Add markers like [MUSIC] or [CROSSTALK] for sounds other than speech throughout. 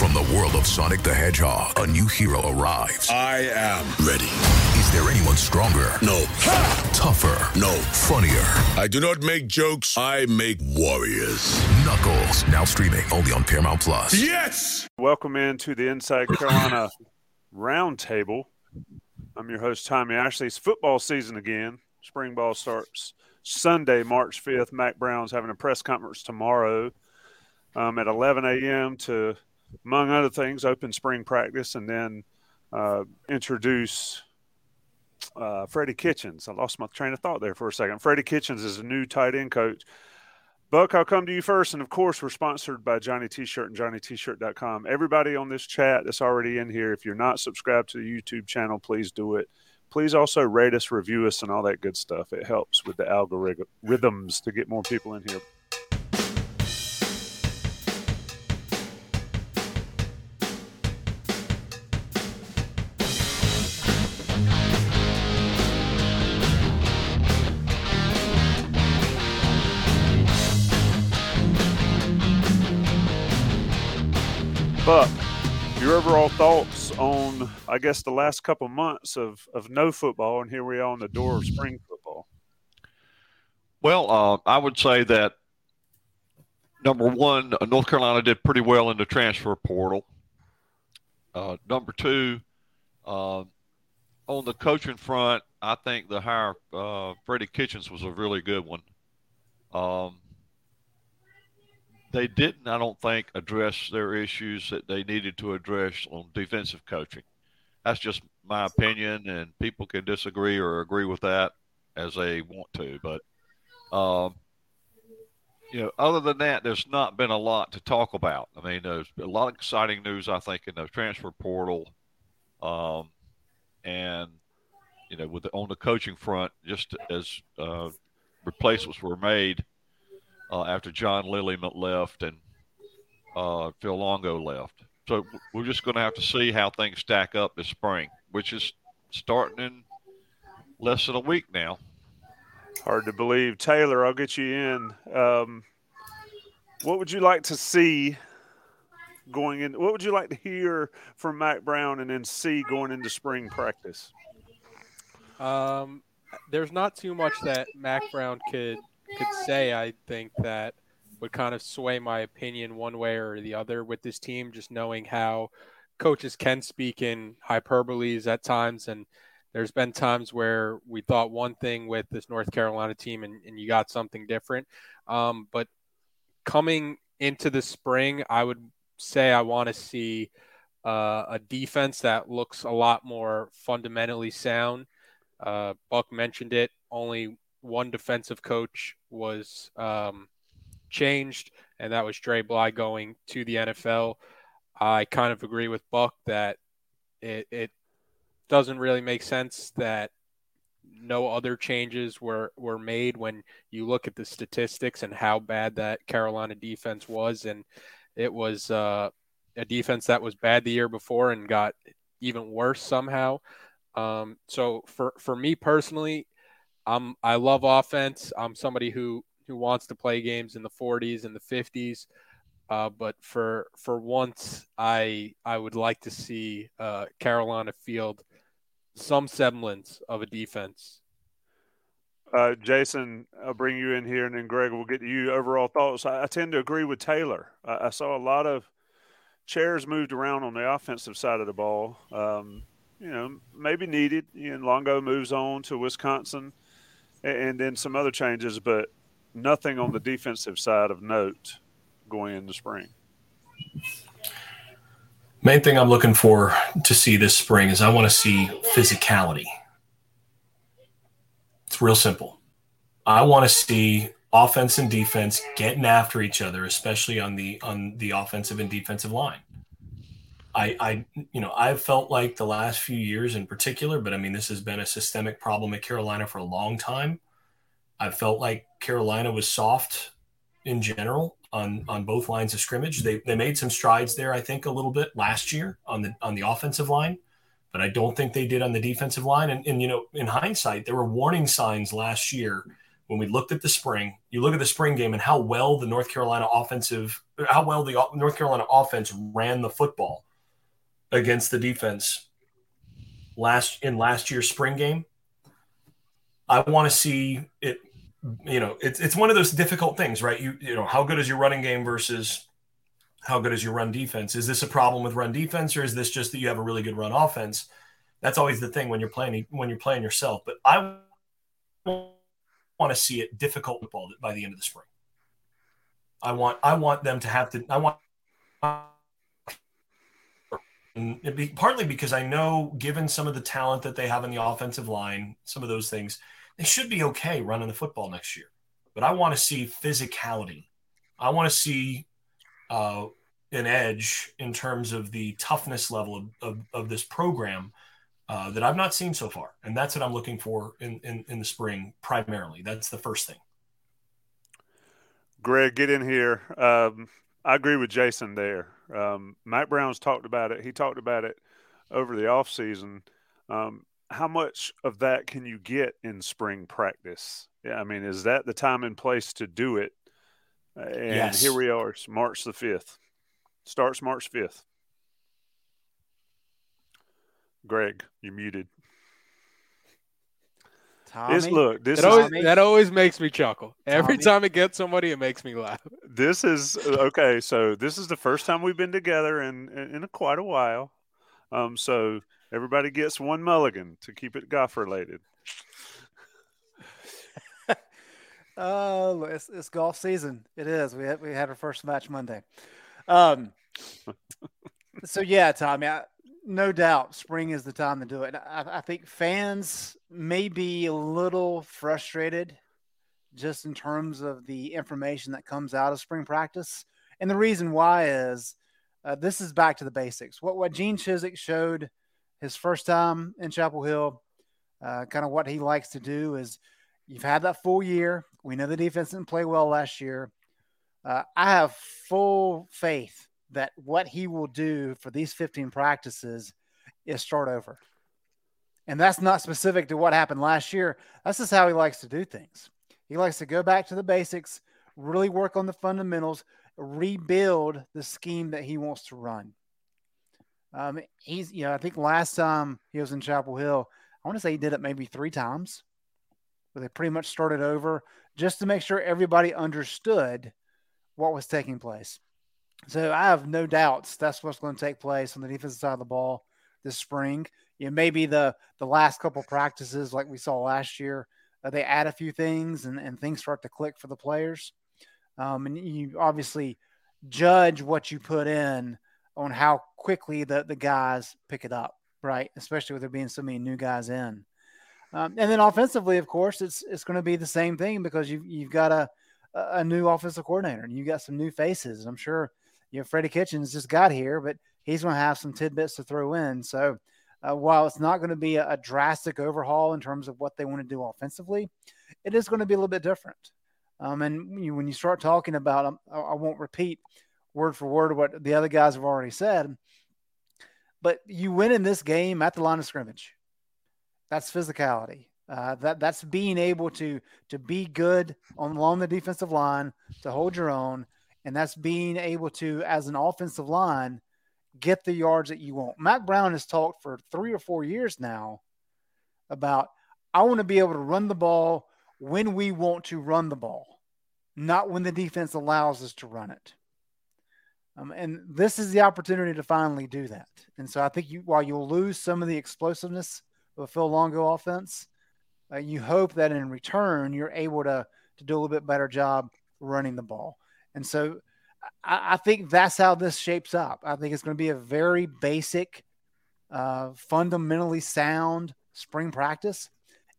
From the world of Sonic the Hedgehog, a new hero arrives. I am ready. Is there anyone stronger? No. Tougher? No. Funnier? I do not make jokes, I make warriors. Knuckles, now streaming only on Paramount Plus. Yes! Welcome into the Inside Carolina Roundtable. I'm your host, Tommy Ashley. It's football season again. Spring ball starts Sunday, March 5th. Mack Brown's having a press conference tomorrow um, at 11 a.m. to, among other things, open spring practice and then uh, introduce uh, Freddie Kitchens. I lost my train of thought there for a second. Freddie Kitchens is a new tight end coach. Buck, I'll come to you first. And of course, we're sponsored by Johnny T shirt and JohnnyT-shirt.com. Everybody on this chat that's already in here, if you're not subscribed to the YouTube channel, please do it. Please also rate us, review us, and all that good stuff. It helps with the algorithms to get more people in here. Overall thoughts on, I guess, the last couple months of, of no football, and here we are on the door of spring football. Well, uh, I would say that number one, uh, North Carolina did pretty well in the transfer portal. Uh, number two, uh, on the coaching front, I think the hire uh, Freddie Kitchens was a really good one. Um, they didn't, I don't think, address their issues that they needed to address on defensive coaching. That's just my opinion, and people can disagree or agree with that as they want to. But, um, you know, other than that, there's not been a lot to talk about. I mean, there's a lot of exciting news, I think, in the transfer portal. Um, and, you know, with the, on the coaching front, just as uh, replacements were made – uh, after John Lilly left and uh, Phil Longo left. So we're just going to have to see how things stack up this spring, which is starting in less than a week now. Hard to believe. Taylor, I'll get you in. Um, what would you like to see going in? What would you like to hear from Mack Brown and then see going into spring practice? Um, there's not too much that Mack Brown could could say, I think that would kind of sway my opinion one way or the other with this team, just knowing how coaches can speak in hyperboles at times. And there's been times where we thought one thing with this North Carolina team and, and you got something different. Um, but coming into the spring, I would say I want to see uh, a defense that looks a lot more fundamentally sound. Uh, Buck mentioned it. Only one defensive coach was um, changed, and that was Dre Bly going to the NFL. I kind of agree with Buck that it, it doesn't really make sense that no other changes were, were made when you look at the statistics and how bad that Carolina defense was. And it was uh, a defense that was bad the year before and got even worse somehow. Um, so for, for me personally, I'm I love offense. I'm somebody who who wants to play games in the 40s and the 50s. Uh, but for for once, I I would like to see uh, Carolina field some semblance of a defense. Uh, Jason, I'll bring you in here, and then Greg will get to you. Overall thoughts. I, I tend to agree with Taylor. I, I, saw a lot of chairs moved around on the offensive side of the ball. Um, you know, maybe needed. Know, Longo moves on to Wisconsin and then some other changes, but nothing on the defensive side of note going into spring. Main thing I'm looking for to see this spring is I want to see physicality. It's real simple. I want to see offense and defense getting after each other, especially on the on the offensive and defensive line. I, I, you know, I've felt like the last few years in particular, but I mean, this has been a systemic problem at Carolina for a long time. I felt like Carolina was soft in general on on both lines of scrimmage. They they made some strides there, I think, a little bit last year on the on the offensive line, but I don't think they did on the defensive line. And, and you know, in hindsight, there were warning signs last year when we looked at the spring. You look at the spring game and how well the North Carolina offensive, how well the North Carolina offense ran the football against the defense last in last year's spring game. I want to see it. You know, it's it's one of those difficult things, right? You you know, how good is your running game versus how good is your run defense? Is this a problem with run defense, or is this just that you have a really good run offense? That's always the thing when you're playing when you're playing yourself. But I want to see it difficult football by the end of the spring. I want I want them to have to I want be, partly because I know, given some of the talent that they have in the offensive line, some of those things, they should be okay running the football next year. But I want to see physicality. I want to see uh, an edge in terms of the toughness level of, of, of this program uh, that I've not seen so far. And that's what I'm looking for in, in, in the spring primarily. That's the first thing. Greg, get in here. Um, I agree with Jason there. Um, Mack Brown's talked about it. He talked about it over the offseason. Um, how much of that can you get in spring practice? Yeah, I mean, is that the time and place to do it? And yes. here we are, it's March the 5th. Starts March 5th. Greg, you're muted. Tommy, this look, this that always, that always makes me chuckle. Every Tommy. time it gets somebody, it makes me laugh. This is okay. So this is the first time we've been together in in, in a, quite a while. Um, so everybody gets one mulligan to keep it golf related. [LAUGHS] Oh, uh, it's, it's golf season. It is. We had, we had our first match Monday. Um, [LAUGHS] so yeah, Tommy, I, no doubt spring is the time to do it. I, I, think fans may be a little frustrated just in terms of the information that comes out of spring practice. And the reason why is uh, this is back to the basics. What, what Gene Chizik showed his first time in Chapel Hill, uh, kind of what he likes to do is you've had that full year. We know the defense didn't play well last year. Uh, I have full faith that what he will do for these 15 practices is start over. And that's not specific to what happened last year. That's just how he likes to do things. He likes to go back to the basics, really work on the fundamentals, rebuild the scheme that he wants to run. Um, he's, you know, I think last time he was in Chapel Hill, I want to say he did it maybe three times, where they pretty much started over just to make sure everybody understood what was taking place. So I have no doubts that's what's going to take place on the defensive side of the ball this spring. You know, maybe the the last couple practices, like we saw last year, uh, they add a few things and, and things start to click for the players. Um, and you obviously judge what you put in on how quickly the, the guys pick it up, right? Especially with there being so many new guys in. Um, and then offensively, of course, it's it's going to be the same thing because you've you've got a a new offensive coordinator and you got some new faces. I'm sure you know, Freddie Kitchens just got here, but he's going to have some tidbits to throw in. So uh, while it's not going to be a, a, drastic overhaul in terms of what they want to do offensively, it is going to be a little bit different. Um, and you, when you start talking about, um, I, I won't repeat word for word what the other guys have already said, but you win in this game at the line of scrimmage. That's physicality. Uh, that that's being able to to be good on along the defensive line to hold your own and that's being able to, as an offensive line, get the yards that you want. Mack Brown has talked for three or four years now about I want to be able to run the ball when we want to run the ball, not when the defense allows us to run it. Um, and this is the opportunity to finally do that. And so I think you, while you'll lose some of the explosiveness of a Phil Longo offense, uh, you hope that in return you're able to to do a little bit better job running the ball. And so I, I think that's how this shapes up. I think it's going to be a very basic, uh, fundamentally sound spring practice.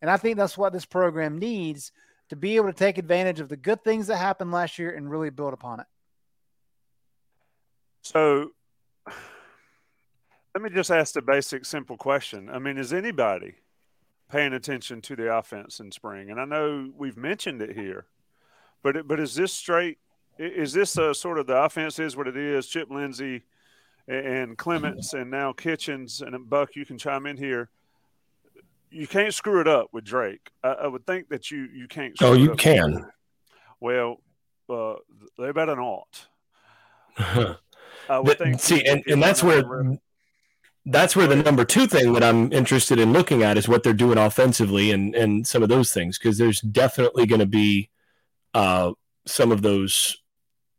And I think that's what this program needs to be able to take advantage of the good things that happened last year and really build upon it. So [SIGHS] Let me just ask the basic, simple question. I mean, is anybody paying attention to the offense in spring? And I know we've mentioned it here, but it, but is this straight? Is this a sort of the offense is what it is? Chip Lindsey and Clements and now Kitchens and Buck, you can chime in here. You can't screw it up with Drake. I, I would think that you you can't. oh, you can. Well, uh, they better not. [LAUGHS] I would think see, and, and that's where that's where the number two thing that I'm interested in looking at is what they're doing offensively and and some of those things because there's definitely going to be uh, some of those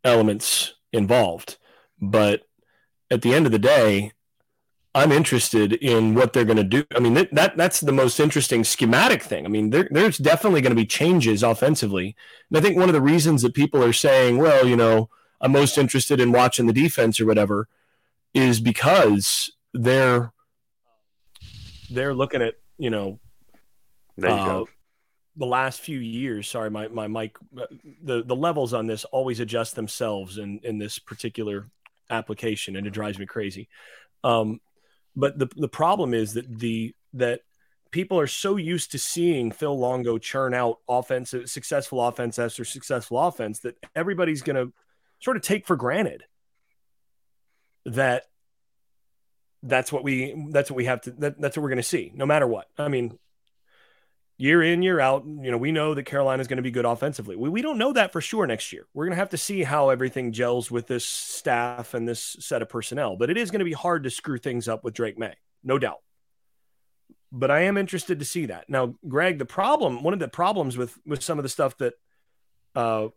elements involved. But at the end of the day, I'm interested in what they're going to do. I mean, that, that that's the most interesting schematic thing. I mean, there, there's definitely going to be changes offensively, and I think one of the reasons that people are saying, well, you know, I'm most interested in watching the defense or whatever, is because they're they're looking at you know there you uh, go. The last few years. Sorry, my my mic. The the levels on this always adjust themselves in in this particular application, and it drives me crazy. Um, but the the problem is that the that people are so used to seeing Phil Longo churn out offensive successful offense after successful offense that everybody's going to sort of take for granted that that's what we that's what we have to that, that's what we're going to see no matter what i mean year in year out you know we know that carolina is going to be good offensively. We, we don't know that for sure next year. We're going to have to see how everything gels with this staff and this set of personnel but it is going to be hard to screw things up with Drake Maye, no doubt. But i am interested to see that. Now greg the problem one of the problems with with some of the stuff that uh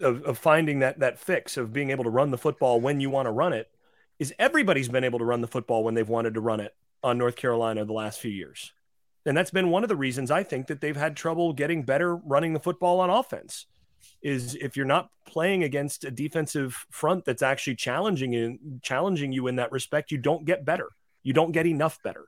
of, of finding that that fix of being able to run the football when you want to run it is everybody's been able to run the football when they've wanted to run it on North Carolina the last few years. And that's been one of the reasons I think that they've had trouble getting better running the football on offense. Is if you're not playing against a defensive front that's actually challenging you, challenging you in that respect, you don't get better. You don't get enough better.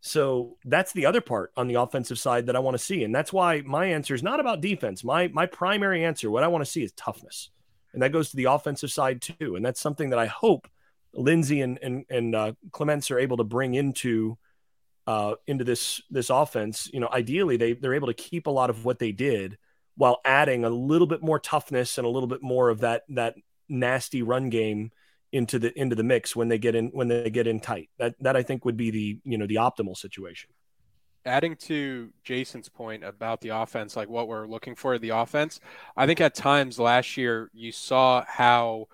So that's the other part on the offensive side that I want to see. And that's why my answer is not about defense. My my primary answer, what I want to see is toughness. And that goes to the offensive side too. And that's something that I hope Lindsey and and, and uh, Clements are able to bring into uh, into this this offense. You know, ideally they they're able to keep a lot of what they did while adding a little bit more toughness and a little bit more of that that nasty run game into the into the mix when they get in when they get in tight. That that I think would be the you know the optimal situation. Adding to Jason's point about the offense, like what we're looking for the offense, I think at times last year you saw how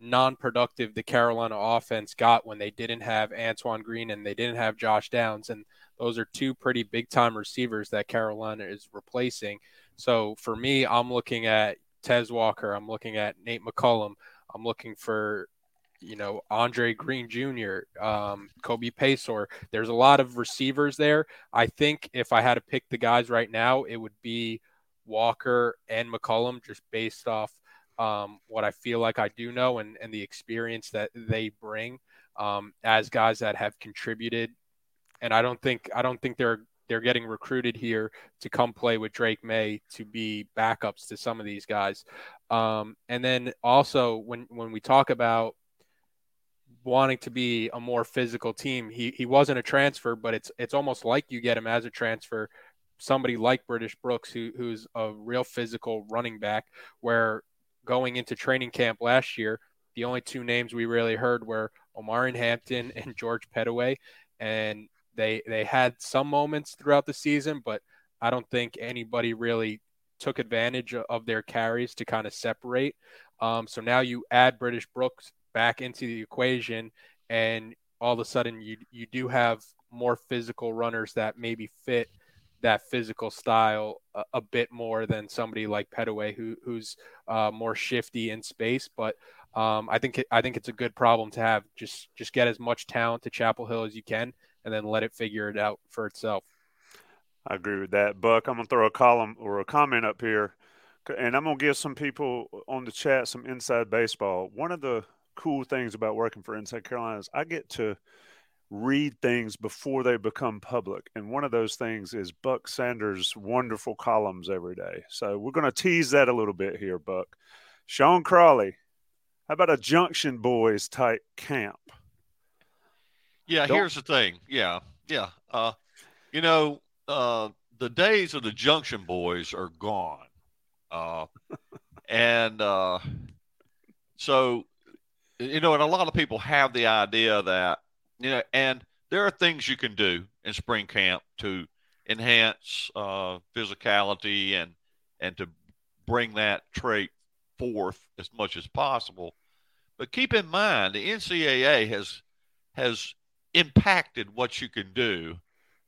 non-productive the Carolina offense got when they didn't have Antoine Green and they didn't have Josh Downs, and those are two pretty big-time receivers that Carolina is replacing. So for me, I'm looking at Tez Walker, I'm looking at Nate McCollum, I'm looking for you know Andre Greene Jr., um, Kobe Paysour. There's a lot of receivers there. I think if I had to pick the guys right now, it would be Walker and McCollum, just based off um, what I feel like I do know and, and the experience that they bring um, as guys that have contributed. And I don't think I don't think they're they're getting recruited here to come play with Drake Maye to be backups to some of these guys. Um, and then also when when we talk about wanting to be a more physical team, he he wasn't a transfer, but it's it's almost like you get him as a transfer. Somebody like British Brooks, who who's a real physical running back, where going into training camp last year, the only two names we really heard were Omarion Hampton [LAUGHS] and George Pettaway, and they they had some moments throughout the season, but I don't think anybody really took advantage of their carries to kind of separate. Um, so now you add British Brooks back into the equation, and all of a sudden you you do have more physical runners that maybe fit that physical style a, a, bit more than somebody like Pettaway, who who's uh, more shifty in space. But um, I think it, I think it's a good problem to have. Just just get as much talent to Chapel Hill as you can, and then let it figure it out for itself. I agree with that, Buck. I'm gonna throw a column or a comment up here, and I'm gonna give some people on the chat some inside baseball. One of the cool things about working for Inside Carolina is I get to read things before they become public. And one of those things is Buck Sanders' wonderful columns every day. So we're going to tease that a little bit here, Buck. Sean Crawley, how about a Junction Boys type camp? Yeah, Don't- here's the thing. Yeah, yeah. Uh, you know, uh, the days of the Junction Boys are gone. Uh, and uh, so, you know, and a lot of people have the idea that, you know, and there are things you can do in spring camp to enhance uh, physicality and and to bring that trait forth as much as possible. But keep in mind, the NCAA has has impacted what you can do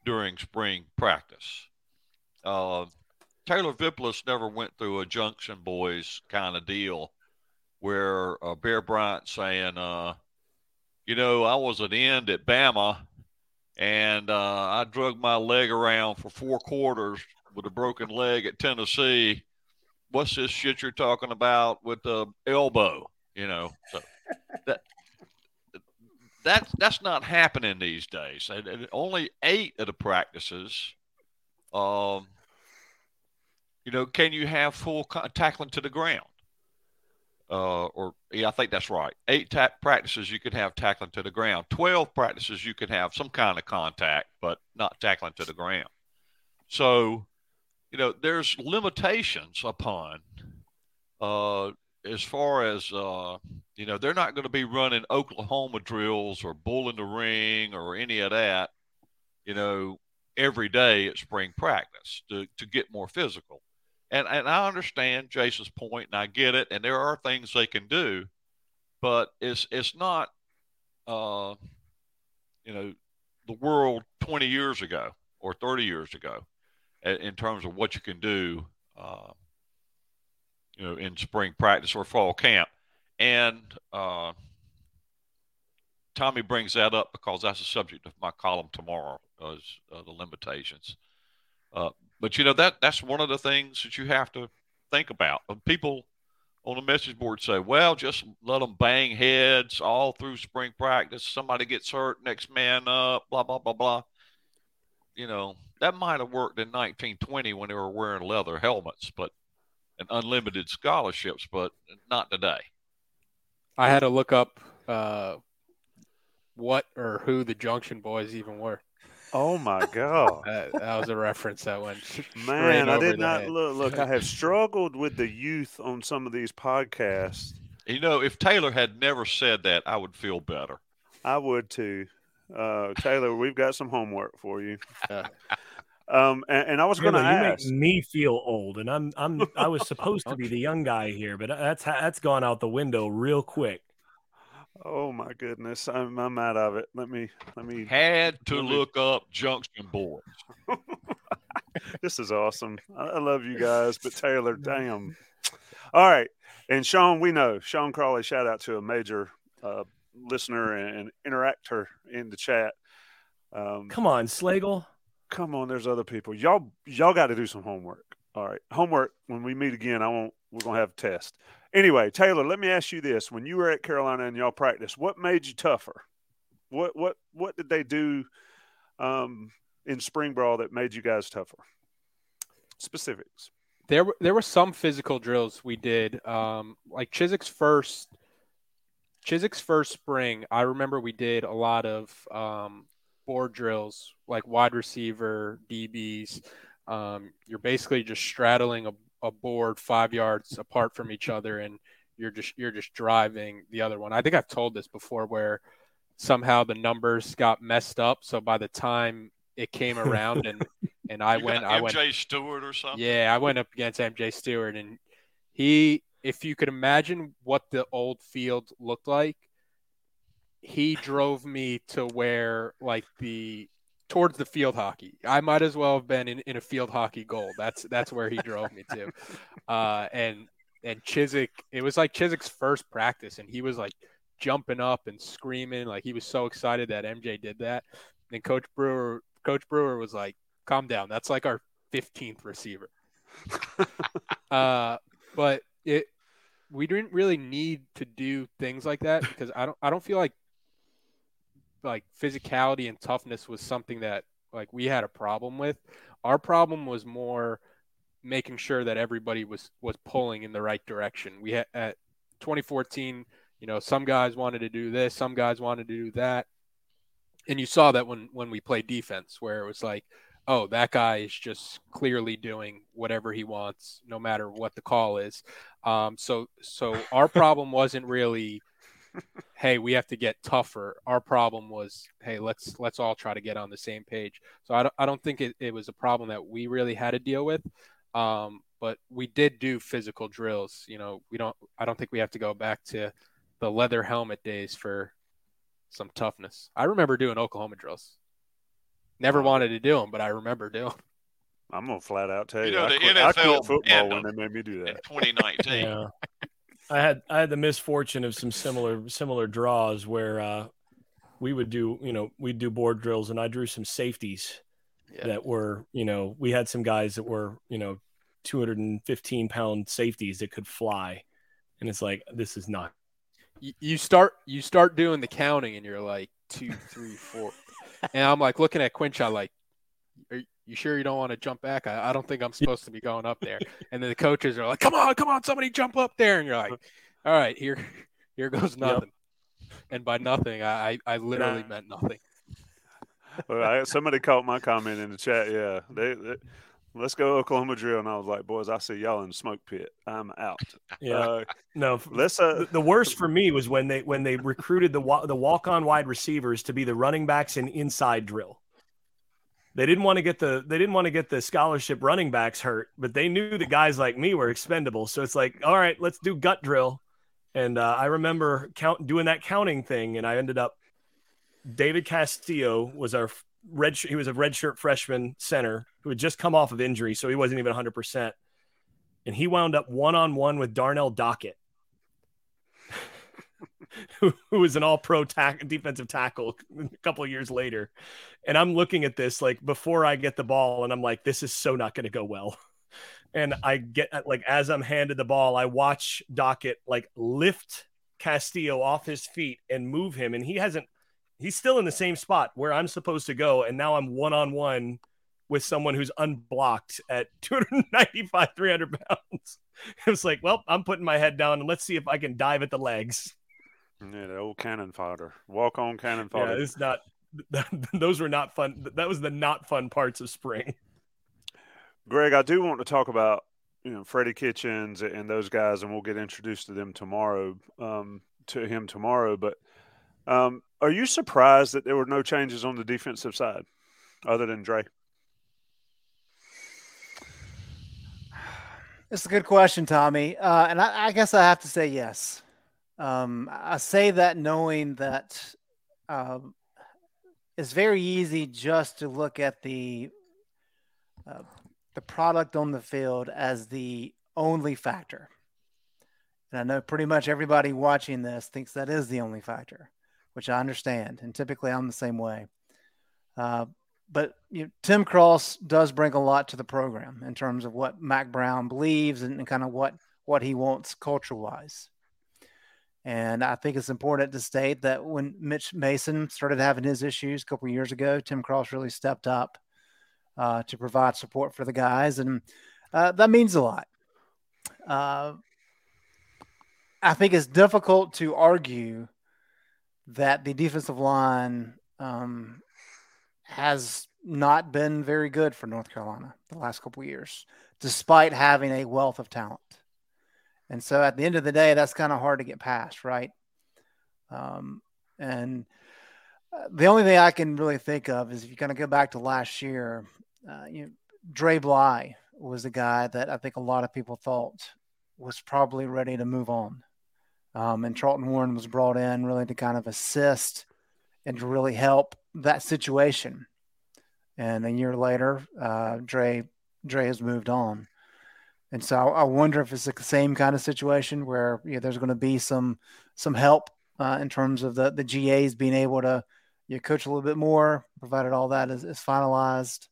during spring practice. Uh, Taylor Vippolis never went through a Junction Boys kind of deal where uh, Bear Bryant saying, uh, you know, I was an end at Bama and uh, I drug my leg around for four quarters with a broken leg at Tennessee. What's this shit you're talking about with the elbow? You know, so that that's that's not happening these days. And, and only eight of the practices, um, you know, can you have full tackling to the ground? Uh, or yeah, I think that's right. Eight ta- practices you can have tackling to the ground. Twelve practices you can have some kind of contact, but not tackling to the ground. So, you know, there's limitations upon uh, as far as uh, you know, they're not going to be running Oklahoma drills or bull in the ring or any of that, you know, every day at spring practice to, to get more physical. And and I understand Jason's point, and I get it, and there are things they can do, but it's it's not, uh, you know, the world 20 years ago or 30 years ago, in in terms of what you can do. Uh, you know, in spring practice or fall camp. And uh, Tommy brings that up because that's the subject of my column tomorrow, is uh, the limitations. Uh, but you know that that's one of the things that you have to think about. When people on the message board say, "Well, just let them bang heads all through spring practice. Somebody gets hurt, next man up, blah blah blah blah." You know that might have worked in 1920 when they were wearing leather helmets, but and unlimited scholarships, but not today. I had to look up uh, what or who the Junction Boys even were. Oh my god, that, that was a reference that went. [LAUGHS] Man, I did not head. look. Look, I have struggled with the youth on some of these podcasts. You know, if Taylor had never said that, I would feel better. I would too. Uh, Taylor, we've got some homework for you. [LAUGHS] Um, and, and I was going to Taylor, you make me feel old, and I'm I'm I was [LAUGHS] supposed to be the young guy here, but that's that's gone out the window real quick. Oh my goodness, I'm I'm out of it. Let me let me. Had to me- look up Junction Boys. [LAUGHS] This is awesome. I, I love you guys, but Taylor, [LAUGHS] damn. All right, and Sean, we know Sean Crawley. Shout out to a major uh, listener and interactor in the chat. Um, Come on, Slagle. come on, there's other people. Y'all y'all got to do some homework. All right, homework. When we meet again, I won't. We're gonna have a test. Anyway, Taylor, let me ask you this: When you were at Carolina and y'all practice, what made you tougher? What what what did they do um, in spring brawl that made you guys tougher? Specifics. There were there were some physical drills we did. Um, like Chizik's first Chizik's first spring, I remember we did a lot of um, board drills, like wide receiver, DBs. Um, you're basically just straddling a, a board five yards apart from each other, and you're just you're just driving the other one. I think I've told this before, where somehow the numbers got messed up. So by the time it came around and [LAUGHS] and I You went, I went MJ Stewart or something. yeah, I went up against MJ Stewart, and he, if you could imagine what the old field looked like, he drove me to where like the towards the field hockey. I might as well have been in, in a field hockey goal. That's that's where he drove me to, [LAUGHS] uh, and and Chizik. It was like Chizik's first practice, and he was like jumping up and screaming, like he was so excited that MJ did that. And Coach Brewer, Coach Brewer was like, "Calm down. That's like our 15th receiver." [LAUGHS] uh, but it we didn't really need to do things like that because I don't I don't feel like like physicality and toughness was something that like we had a problem with. Our problem was more making sure that everybody was was pulling in the right direction. We had at 2014, you know, some guys wanted to do this, some guys wanted to do that. and you saw that when when we played defense, where it was like, oh, that guy is just clearly doing whatever he wants, no matter what the call is. Um, so so our problem wasn't really, hey, we have to get tougher. Our problem was, hey, let's let's all try to get on the same page. So I don't I don't think it, it was a problem that we really had to deal with. Um, but we did do physical drills. You know, we don't. I don't think we have to go back to the leather helmet days for some toughness. I remember doing Oklahoma drills. Never wanted to do them, but I remember doing. I'm gonna flat out tell you, You know, I the quit, I quit NFL football when they made me do that. in 2019. Yeah. I had I had the misfortune of some similar similar draws where uh, we would do you know we'd do board drills and I drew some safeties Yeah. that were you know we had some guys that were you know 215 pound safeties that could fly and it's like this is not You, start you start doing the counting, and you're like two, three, four, [LAUGHS] and I'm like looking at Quinshot like, are you sure you don't want to jump back? I, I don't think I'm supposed to be going up there. And then the coaches are like, come on, come on, somebody jump up there, and you're like, all right, here here goes nothing. And by nothing, I I, I literally meant nothing. Well, I, somebody caught my comment in the chat. Yeah, they, they let's go Oklahoma drill, and I was like, boys, I see y'all in the smoke pit. I'm out. Yeah. Uh, no let's. Uh, the, the worst for me was when they when they recruited the the walk on wide receivers to be the running backs in inside drill. They didn't want to get the they didn't want to get the scholarship running backs hurt, but they knew that guys like me were expendable. So it's like, all right, let's do gut drill. And uh, I remember count doing that counting thing, and I ended up. David Castillo was our red. He was a redshirt freshman center who had just come off of injury, so he wasn't even 100. percent And he wound up one on one with Darnell Dockett, [LAUGHS] who, was an all pro defensive tackle a couple of years later. And I'm looking at this like before I get the ball, and I'm like, this is so not going to go well. [LAUGHS] And I get like, as I'm handed the ball, I watch Dockett like lift Castillo off his feet and move him. And he hasn't, he's still in the same spot where I'm supposed to go. And now I'm one on one with someone who's unblocked at [LAUGHS] 295, 300 pounds. It was like, well, I'm putting my head down and let's see if I can dive at the legs. Yeah, the old cannon fodder, walk on cannon fodder. Yeah, fodder. it's not. [LAUGHS] Those were not fun. That was the not fun parts of spring. Greg, I do want to talk about you know Freddie Kitchens and those guys, and we'll get introduced to them tomorrow. Um, to him tomorrow, but um, are you surprised that there were no changes on the defensive side, other than Dre? It's a good question, Tommy. Uh, and I, I guess I have to say yes. Um, I say that knowing that um, it's very easy just to look at the uh, the product on the field as the only factor. And I know pretty much everybody watching this thinks that is the only factor, which I understand. And typically I'm the same way. Uh, but you know, Tim Cross does bring a lot to the program in terms of what Mack Brown believes and, and kind of what what he wants culture wise. And I think it's important to state that when Mitch Mason started having his issues a couple years ago, Tim Cross really stepped up uh, to provide support for the guys, and uh, that means a lot. Uh, I think it's difficult to argue that the defensive line um, has not been very good for North Carolina the last couple years, despite having a wealth of talent. And so at the end of the day, that's kind of hard to get past, right? Um, and uh, the only thing I can really think of is if you kind of go back to last year, uh, you know, Dre Bly was a guy that I think a lot of people thought was probably ready to move on. Um, and Charlton Warren was brought in really to kind of assist and to really help that situation. And a year later, uh, Dre Dre has moved on. And so I wonder if it's the same kind of situation where you know, there's going to be some some help uh, in terms of the the GAs being able to you know, coach a little bit more, provided all that is, is finalized,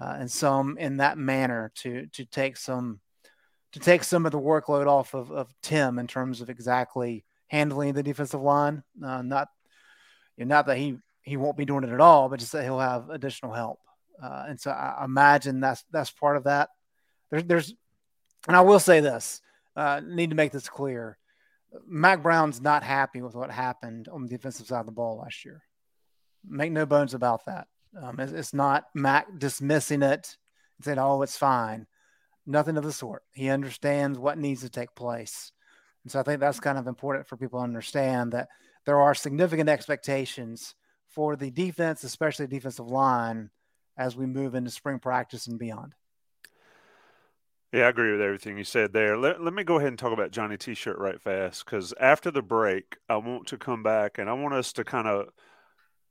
uh, and some in that manner to to take some to take some of the workload off of, of Tim in terms of exactly handling the defensive line. Uh, not you know, not that he he won't be doing it at all, but just that he'll have additional help. Uh, and so I imagine that's that's part of that. There's there's and I will say this, uh, need to make this clear. Mack Brown's not happy with what happened on the defensive side of the ball last year. Make no bones about that. Um, it's, it's not Mack dismissing it and saying, "Oh, it's fine." Nothing of the sort. He understands what needs to take place, and so I think that's kind of important for people to understand that there are significant expectations for the defense, especially defensive line, as we move into spring practice and beyond. Yeah, I agree with everything you said there. Let, let me go ahead and talk about Johnny T shirt right fast because after the break, I want to come back and I want us to kind of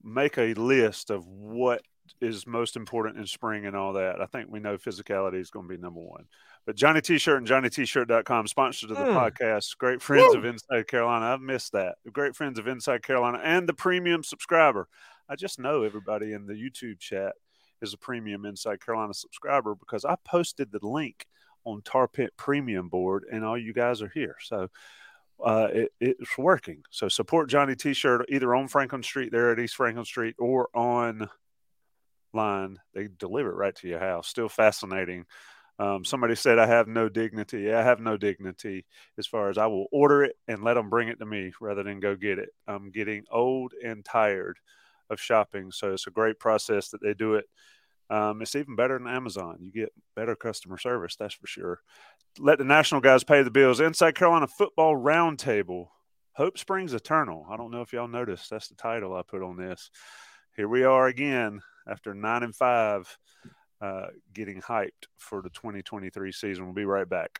make a list of what is most important in spring and all that. I think we know physicality is going to be number one. But Johnny T-shirt and JohnnyT-shirt.com, sponsors of the mm. podcast. Great friends Woo! of Inside Carolina. I've missed that. Great friends of Inside Carolina and the premium subscriber. I just know everybody in the YouTube chat is a premium Inside Carolina subscriber because I posted the link on Tar Pit Premium board, and all you guys are here. So uh, it, it's working. So support Johnny T-shirt either on Franklin Street there at East Franklin Street or on line. They deliver it right to your house. Still fascinating. Um, somebody said I have no dignity. I have no dignity as far as I will order it and let them bring it to me rather than go get it. I'm getting old and tired of shopping, so it's a great process that they do it. Um, it's even better than Amazon. You get better customer service, that's for sure. Let the national guys pay the bills. Inside Carolina Football Roundtable. Hope Springs Eternal. I don't know if y'all noticed. That's the title I put on this. Here we are again after nine and five, uh, getting hyped for the 2023 season. We'll be right back.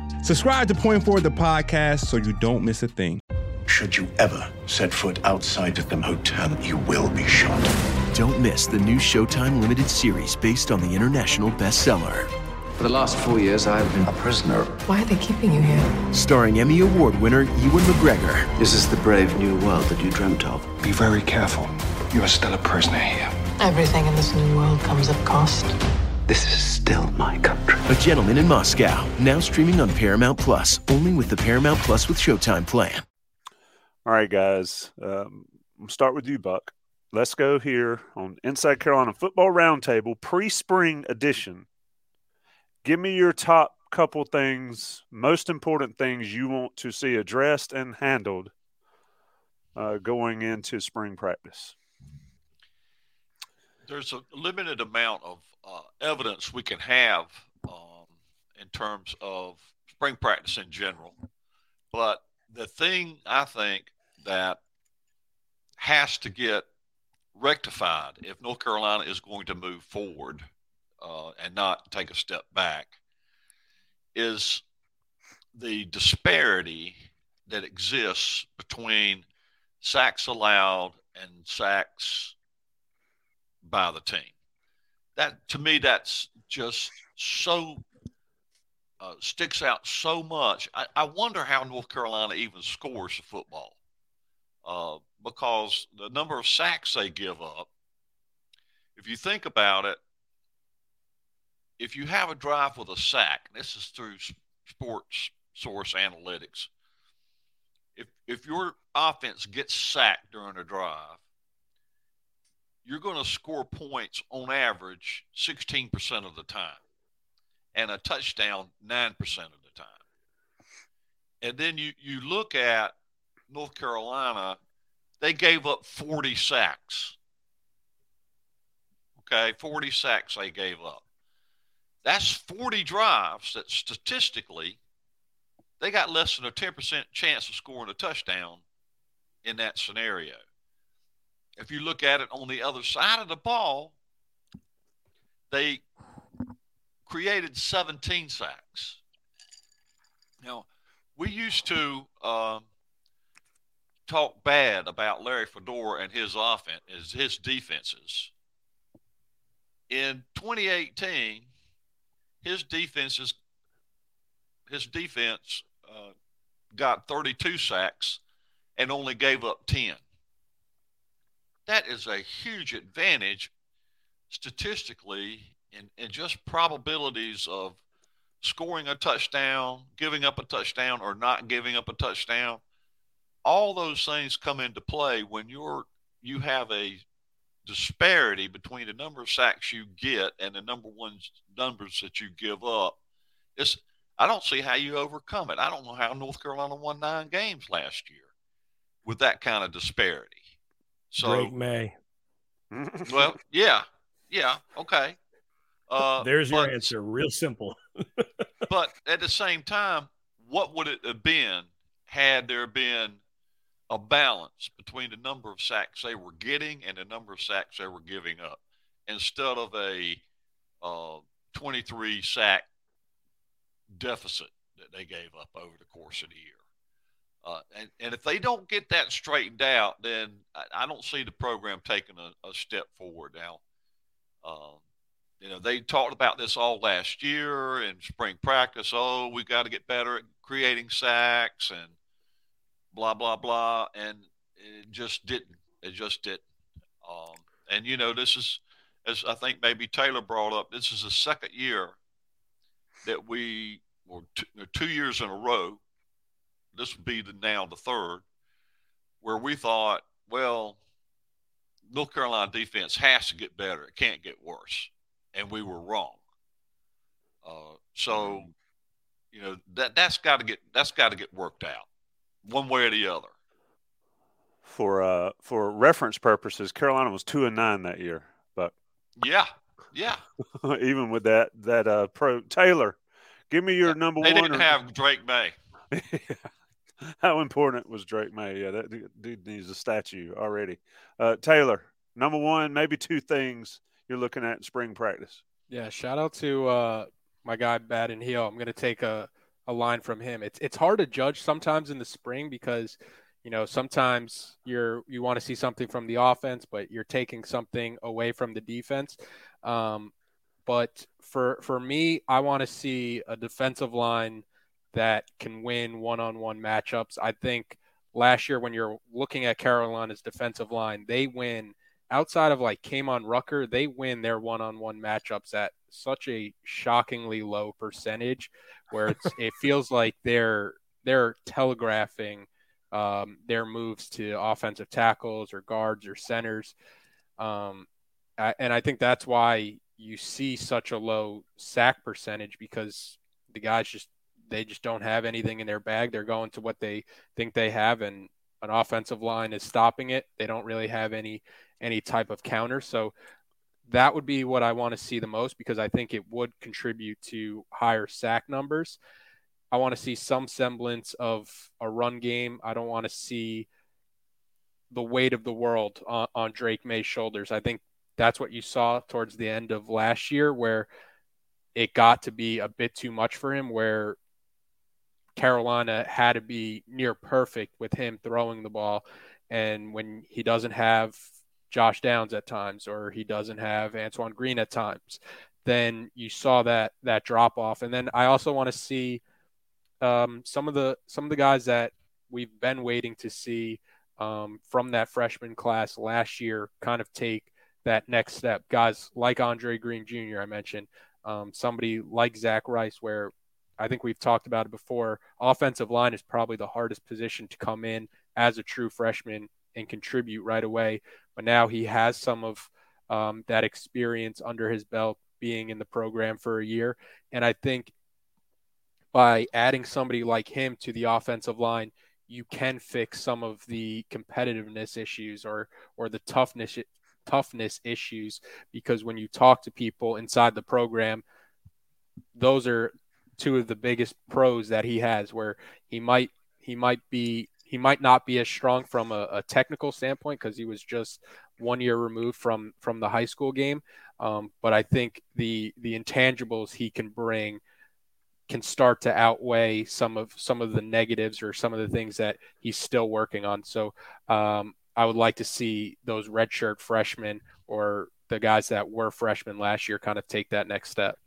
Subscribe to Point Forward the podcast so you don't miss a thing. Should you ever set foot outside of the hotel, you will be shot. Don't miss the new Showtime limited series based on the international bestseller. For the last four years, I've been a prisoner. Why are they keeping you here? Starring Emmy Award winner Ewan McGregor. This is the brave new world that you dreamt of. Be very careful. You are still a prisoner here. Everything in this new world comes at cost. This is still my country. A Gentleman in Moscow, now streaming on Paramount Plus, only with the Paramount Plus with Showtime plan. All right, guys. Um, will start with you, Buck. Let's go here on Inside Carolina Football Roundtable pre spring edition. Give me your top couple things, most important things you want to see addressed and handled uh, going into spring practice. There's a limited amount of uh, evidence we can have um, in terms of spring practice in general. But the thing I think that has to get rectified if North Carolina is going to move forward uh, and not take a step back is the disparity that exists between sacks allowed and sacks by the team that to me that's just so uh, sticks out so much. I, I, wonder how North Carolina even scores the football uh, because the number of sacks they give up. If you think about it, if you have a drive with a sack, this is through sports source analytics. If if your offense gets sacked during a drive, you're going to score points on average 16% of the time and a touchdown 9% of the time. And then you, you look at North Carolina, they gave up 40 sacks. Okay, 40 sacks they gave up. That's 40 drives that statistically they got less than a 10% chance of scoring a touchdown in that scenario if you look at it on the other side of the ball, they created 17 sacks. Now, we used to um, talk bad about Larry Fedora and his offense, his, defenses. In 2018, his defenses, his defense uh, got 32 sacks and only gave up 10 that is a huge advantage statistically and, just probabilities of scoring a touchdown, giving up a touchdown, or not giving up a touchdown, all those things come into play when you're you have a disparity between the number of sacks you get and the number one numbers that you give up. It's I don't see how you overcome it. I don't know how North Carolina won nine games last year with that kind of disparity. So Drake Maye. [LAUGHS] well, yeah, yeah, okay. Uh, There's your but- answer. Real simple. [LAUGHS] but at the same time, what would it have been had there been a balance between the number of sacks they were getting and the number of sacks they were giving up instead of a uh, 23 sack deficit that they gave up over the course of the year? Uh, and, and if they don't get that straightened out, then I, I don't see the program taking a, a step forward now. Um, you know, they talked about this all last year in spring practice. Oh, we got to get better at creating sacks and blah blah blah, and it just didn't. It just didn't. Um, and you know, this is as I think maybe Taylor brought up. This is the second year that we, or two, two years in a row. This would be the now the third, where we thought, well, North Carolina defense has to get better. It can't get worse and we were wrong. Uh, so, you know that that's got to get that's got to get worked out, one way or the other. For uh, for reference purposes, Carolina was two and nine that year, but yeah, yeah. [LAUGHS] even with that that uh, pro Taylor, give me your number They one. They didn't or- have Drake Maye. [LAUGHS] [LAUGHS] How important was Drake Maye? Yeah, that dude- needs a statue already. Uh, Taylor, number one, maybe two things you're looking at in spring practice. Yeah, shout out to uh, my guy Baden Hill. I'm gonna take a, a line from him. It's it's hard to judge sometimes in the spring because you know sometimes you're you want to see something from the offense, but you're taking something away from the defense. Um, but for for me, I want to see a defensive line that can win one-on-one matchups. I think last year when you're looking at Carolina's defensive line, they win outside of like Kaimon Rucker, they win their one-on-one matchups at such a shockingly low percentage, where it's, [LAUGHS] it feels like they're they're telegraphing um, their moves to offensive tackles or guards or centers, um, I, and I think that's why you see such a low sack percentage because the guys just they just don't have anything in their bag. They're going to what they think they have, and an offensive line is stopping it. They don't really have any any type of counter. So that would be what I want to see the most because I think it would contribute to higher sack numbers. I want to see some semblance of a run game. I don't want to see the weight of the world on, on Drake Maye's shoulders. I think that's what you saw towards the end of last year where it got to be a bit too much for him where Carolina had to be near perfect with him throwing the ball. And when he doesn't have Josh Downs at times or he doesn't have Antoine Green at times, then you saw that that drop off. And then I also want to see um, some of the some of the guys that we've been waiting to see um, from that freshman class last year kind of take that next step. Guys like Andre Greene Jr. I mentioned, um, somebody like Zach Rice, where I think we've talked about it before. Offensive line is probably the hardest position to come in as a true freshman and contribute right away. But now he has some of um, that experience under his belt being in the program for a year. And I think by adding somebody like him to the offensive line, you can fix some of the competitiveness issues or or the toughness toughness issues because when you talk to people inside the program, those are two of the biggest pros that he has where he might he might be he might not be as strong from a, a technical standpoint because he was just one year removed from from the high school game. Um, but i think the the intangibles he can bring can start to outweigh some of some of the negatives or some of the things that he's still working on. So um, i would like to see those redshirt freshmen or the guys that were freshmen last year kind of take that next step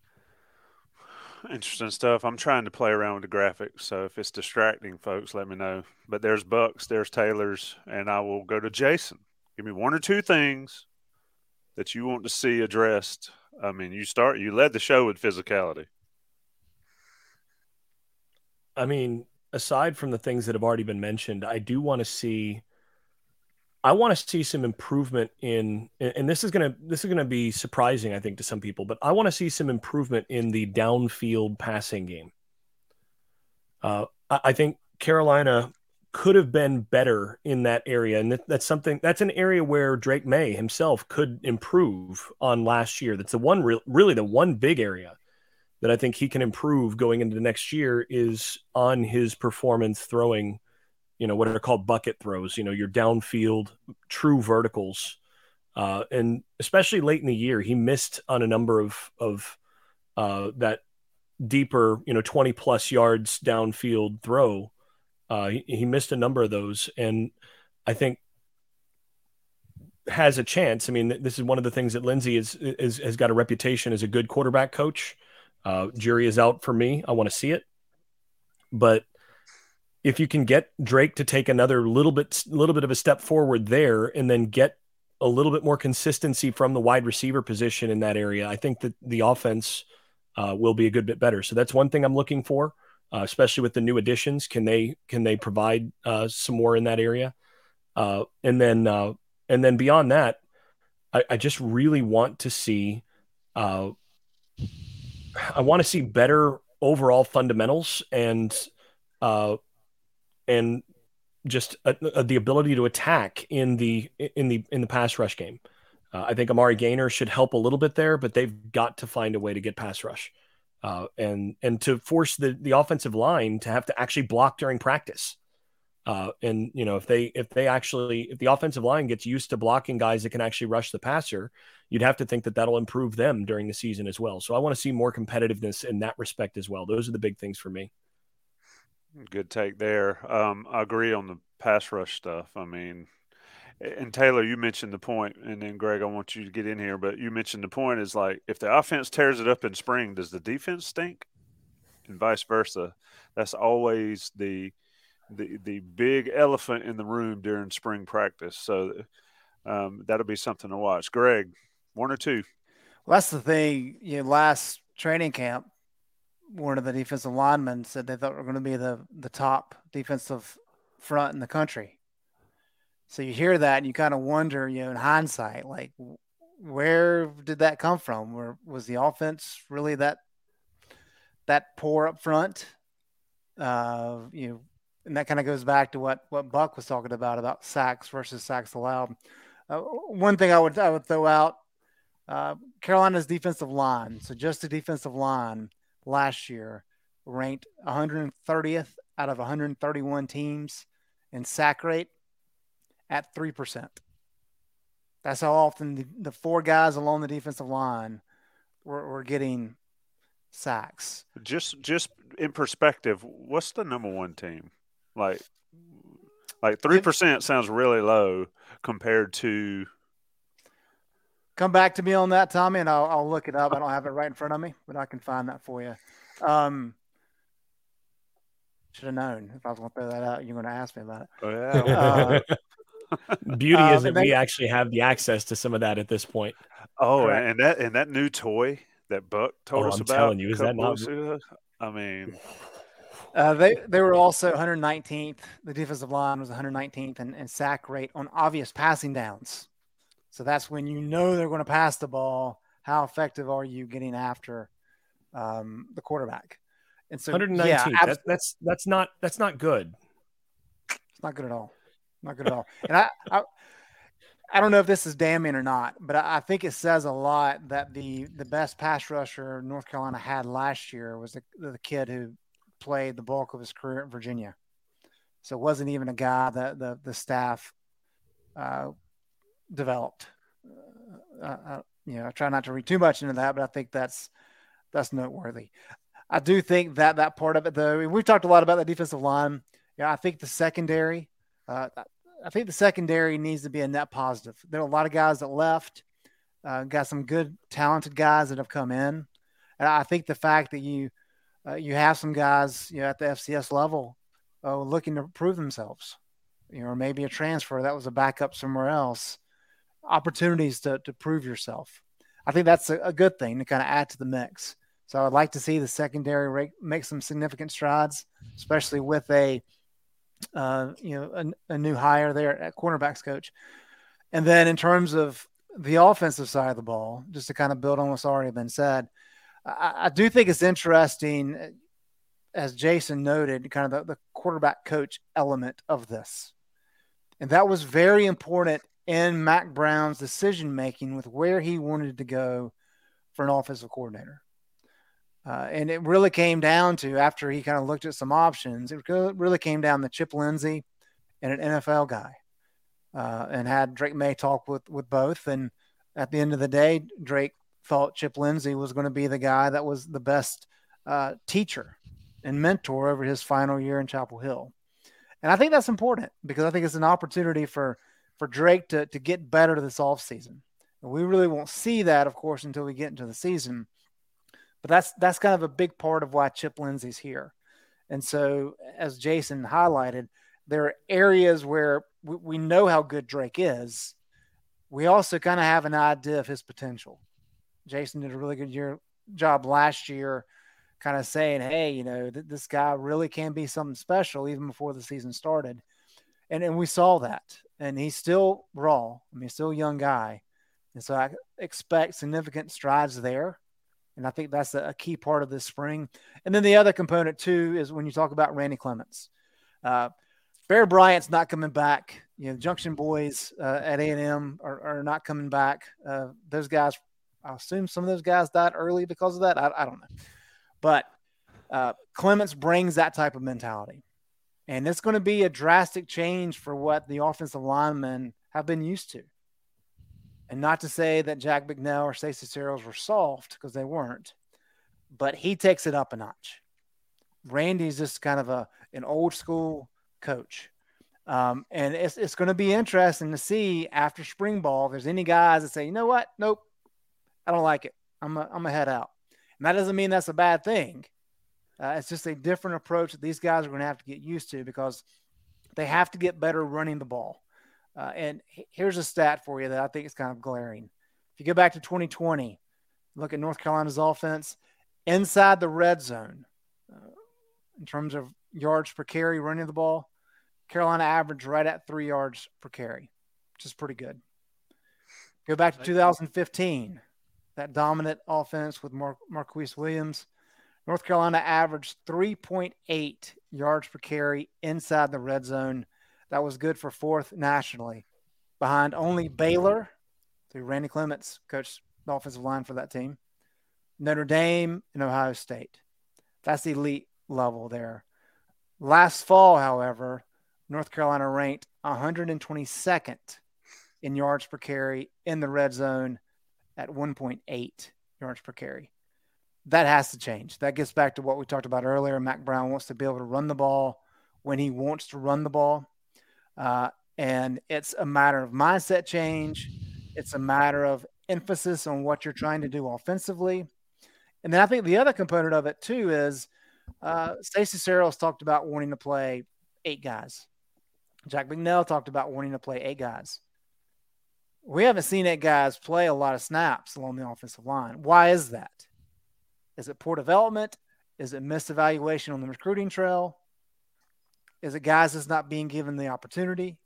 Interesting stuff. I'm trying to play around with the graphics, so if it's distracting, folks, let me know. But there's Bucks, there's Taylor's, and I will go to Jason. Give me one or two things that you want to see addressed? I mean, you start you led the show with physicality. I mean, aside from the things that have already been mentioned, I do want to see I want to see some improvement in and this is to this is to be surprising I think to some people, but I want to see some improvement in the downfield passing game. Uh, I think Carolina could have been better in that area. And that's something that's an area where Drake Maye himself could improve on last year. That's the one re- really the one big area that I think he can improve going into the next year is on his performance throwing, you know, what are called bucket throws, you know, your downfield true verticals. Uh, and especially late in the year, he missed on a number of, of uh, that deeper, you know, 20 plus yards downfield throw uh, he, he missed a number of those, and I think has a chance. I mean, this is one of the things that Lindsey is, is has got a reputation as a good quarterback coach. Uh, jury is out for me. I want to see it, but if you can get Drake to take another little bit, little bit of a step forward there, and then get a little bit more consistency from the wide receiver position in that area, I think that the offense uh, will be a good bit better. So that's one thing I'm looking for uh, especially with the new additions. Can they can they provide uh, some more in that area? Uh, and then uh, and then beyond that, I, I, just really want to see. Uh, I want to see better overall fundamentals and uh, and just the ability to attack in the in the in the pass rush game. I think Amari Gainer should help a little bit there, but they've got to find a way to get pass rush uh, and and to force the the offensive line to have to actually block during practice. Uh, and you know if they if they actually if the offensive line gets used to blocking guys that can actually rush the passer, you'd have to think that that'll improve them during the season as well. So I want to see more competitiveness in that respect as well. Those are the big things for me. Good take there. Um, I agree on the pass rush stuff. I mean, and Taylor, you mentioned the point, and then Greg, I want you to get in here, but you mentioned the point is like if the offense tears it up in spring, does the defense stink? And vice versa. That's always the the the big elephant in the room during spring practice. So um, that'll be something to watch. Greg, one or two. Well, that's the thing. You know, last training camp, one of the defensive linemen said they thought we were going to be the the top defensive front in the country. So you hear that and you kind of wonder, you know, in hindsight, like where did that come from? Where was the offense really that that poor up front? Uh, you know, and that kind of goes back to what what Buck was talking about about sacks versus sacks allowed. Uh, one thing I would I would throw out uh, Carolina's defensive line. So just the defensive line last year ranked 130th out of 131 teams in sack rate at 3%. That's how often the, the four guys along the defensive line were, were getting sacks. Just just in perspective, what's the number one team? Like like 3% sounds really low compared to Come back to me on that, Tommy, and I'll, I'll look it up. I don't have it right in front of me, but I can find that for you. Um, should have known if I was going to throw that out. You're going to ask me about it. Oh yeah. [LAUGHS] Uh, Beauty um, is that we actually have the access to some of that at this point. Oh, Correct. and that and that new toy that Buck told oh, us I'm about. Telling you, is that not? I mean, uh, they they were also 119th. The defensive line was 119th and, in sack rate on obvious passing downs. So that's when you know they're going to pass the ball. How effective are you getting after um, the quarterback? And so 119. Yeah, that's, that's that's not that's not good. It's not good at all not good at all. And I, I, I don't know if this is damning or not, but I, I think it says a lot that the the best pass rusher North Carolina had last year was the, the kid who played the bulk of his career at Virginia. So it wasn't even a guy that the the staff uh, developed. Uh, uh, you know, I try not to read too much into that, but I think that's that's noteworthy. I do think that that part of it, though, we've talked a lot about the defensive line. Yeah, I think the secondary. Uh, I think the secondary needs to be a net positive. There are a lot of guys that left, uh, got some good, talented guys that have come in, and I think the fact that you uh, you have some guys you know at the FCS level uh, looking to prove themselves, you know, or maybe a transfer that was a backup somewhere else. Opportunities to, to prove yourself. I think that's a, a good thing to kind of add to the mix. So I'd like to see the secondary rate make some significant strides, especially with a uh, you know a, a, new hire there at cornerbacks coach. And then in terms of the offensive side of the ball, just to kind of build on what's already been said, I, I do think it's interesting, as Jason noted, kind of the, the quarterback coach element of this. And that was very important in Mack Brown's decision making with where he wanted to go for an offensive coordinator. Uh, and it really came down to after he kind of looked at some options, it really came down to Chip Lindsey and an NFL guy, uh, and had Drake Maye talk with with both. And at the end of the day, Drake thought Chip Lindsey was going to be the guy that was the best uh, teacher and mentor over his final year in Chapel Hill. And I think that's important because I think it's an opportunity for for Drake to to get better this offseason. And we really won't see that, of course, until we get into the season. But that's that's kind of a big part of why Chip Lindsey's here. And so, as Jason highlighted, there are areas where we, we know how good Drake is. We also kind of have an idea of his potential. Jason did a really good year, job last year, kind of saying, "Hey, you know, th- this guy really can be something special," even before the season started. And and we saw that. And he's still raw. I mean, still a young guy, and so I expect significant strides there. And I think that's a, key part of this spring. And then the other component, too, is when you talk about Randy Clements. Uh, Bear Bryant's not coming back. You know, Junction Boys uh, at A&M are, are, not coming back. Uh, those guys, I assume some of those guys died early because of that. I, I don't know. But uh, Clements brings that type of mentality. And it's going to be a drastic change for what the offensive linemen have been used to. And not to say that Jack Bicknell or Stacy Searels were soft because they weren't, but he takes it up a notch. Randy's just kind of a an old school coach. Um, and it's, it's going to be interesting to see after spring ball if there's any guys that say, you know what? Nope, I don't like it. I'm going to head out. And that doesn't mean that's a bad thing. Uh, it's just a different approach that these guys are going to have to get used to because they have to get better running the ball. Uh, and here's a stat for you that I think is kind of glaring. If you go back to 2020, look at North Carolina's offense inside the red zone uh, in terms of yards per carry running the ball. Carolina averaged right at three yards per carry, which is pretty good. Go back to 2015, that dominant offense with Mar- Marquise Williams. North Carolina averaged 3.8 yards per carry inside the red zone that was good for fourth nationally, behind only Baylor, through Randy Clements, coached the offensive line for that team, Notre Dame, and Ohio State. That's the elite level there. Last fall, however, North Carolina ranked 122nd in yards per carry in the red zone at 1.8 yards per carry. That has to change. That gets back to what we talked about earlier. Mack Brown wants to be able to run the ball when he wants to run the ball. Uh, and it's a matter of mindset change. It's a matter of emphasis on what you're trying to do offensively. And then I think the other component of it too is uh, Stacy Searels talked about wanting to play eight guys. Jack Bicknell talked about wanting to play eight guys. We haven't seen eight guys play a lot of snaps along the offensive line. Why is that? Is it poor development? Is it missed evaluation on the recruiting trail? is it guys that's not being given the opportunity.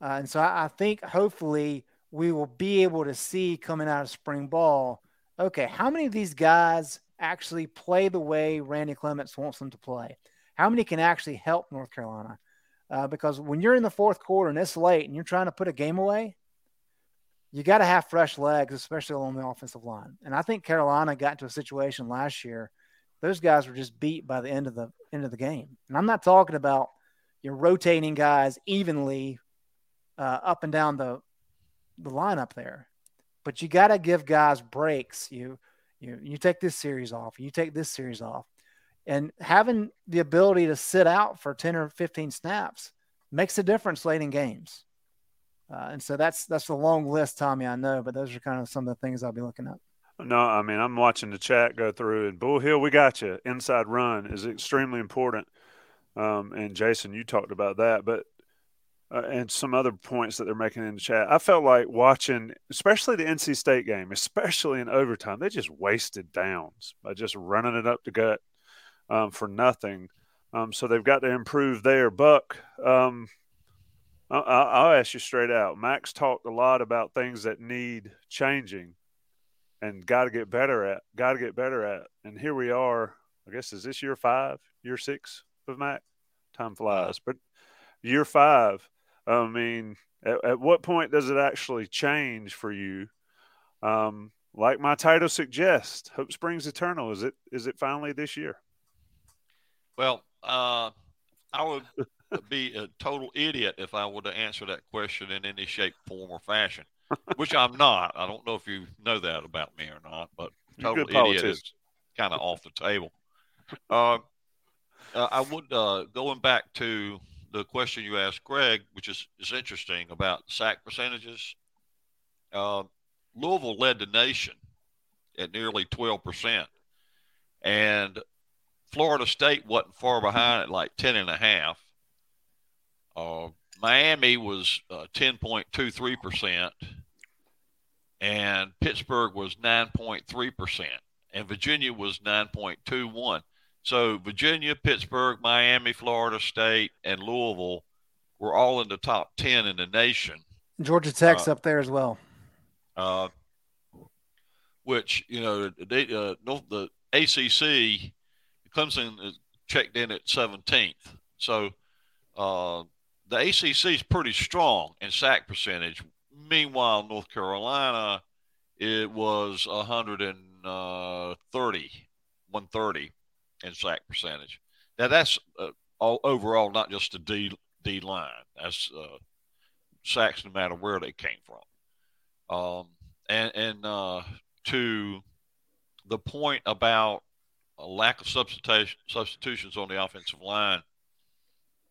Uh, and so I, I, think hopefully we will be able to see coming out of spring ball, okay, how many of these guys actually play the way Randy Clements wants them to play? How many can actually help North Carolina? Uh, because when you're in the fourth quarter and it's late and you're trying to put a game away, you got to have fresh legs, especially on the offensive line. And I think Carolina got into a situation last year those guys were just beat by the end of the end of the game. And I'm not talking about you're rotating guys evenly uh, up and down the the lineup there, but you got to give guys breaks. You you you take this series off, you take this series off, and having the ability to sit out for 10 or 15 snaps makes a difference late in games. Uh, and so that's that's a long list, Tommy. I know, but those are kind of some of the things I'll be looking at. No, I mean I'm watching the chat go through, and Bull Hill, we got you. Inside run is extremely important. Um, and Jason, you talked about that, but uh, and some other points that they're making in the chat. I felt like watching, especially the NC State game, especially in overtime, they just wasted downs by just running it up the gut um, for nothing. Um, so they've got to improve there. Buck, um, I'll ask you straight out. Max talked a lot about things that need changing and got to get better at, got to get better at. And here we are. I guess is this year five, year six of Mack? Time flies, but year five. I mean, at, at what point does it actually change for you? Um, like my title suggests, hope springs eternal. Is it? Is it finally this year? Well, uh, I would be a total idiot if I were to answer that question in any shape, form, or fashion, which I'm not. I don't know if you know that about me or not, but total idiot is kind of off the table. Uh, uh, I would uh, going back to the question you asked Greg, which is, is interesting about sack percentages. Uh, Louisville led the nation at nearly 12%. And Florida State wasn't far behind at like 10 and a half. Uh, Miami was uh, 10.23%, and Pittsburgh was 9.3%, and Virginia was 9.21. So Virginia, Pittsburgh, Miami, Florida State, and Louisville were all in the top 10 in the nation. Georgia Tech's uh, up there as well. Uh, which, you know, they, uh, the ACC, Clemson checked in at 17th. So uh, the ACC is pretty strong in sack percentage. Meanwhile, North Carolina, it was 130, uh, 130 in sack percentage. Now that's uh, all overall, not just the D D line. That's uh, sacks no matter where they came from. Um, and and uh, to the point about a lack of substitution, substitutions on the offensive line,